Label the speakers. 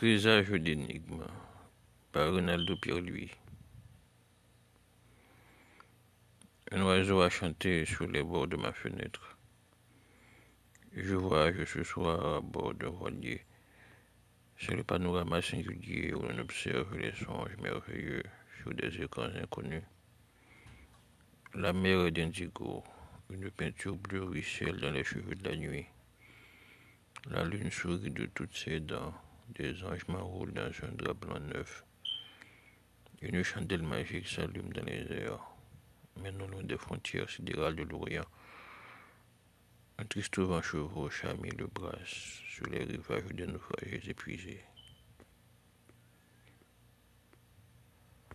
Speaker 1: Présage d'énigme par Ronaldo Pierre-Louis. Un oiseau a chanté sur les bords de ma fenêtre. Je voyage ce soir à bord d'un voilier. C'est le panorama singulier où l'on observe les songes merveilleux sur des écrans inconnus. La mer est d'indigo, une peinture bleue ruisselle dans les cheveux de la nuit. La lune sourit de toutes ses dents, des anges m'enroulent dans un drap blanc neuf. Une chandelle magique s'allume dans les airs, mais non loin des frontières sidérales de l'Orient. Un triste vent chevauche a mis le bras sur les rivages des naufragés épuisés.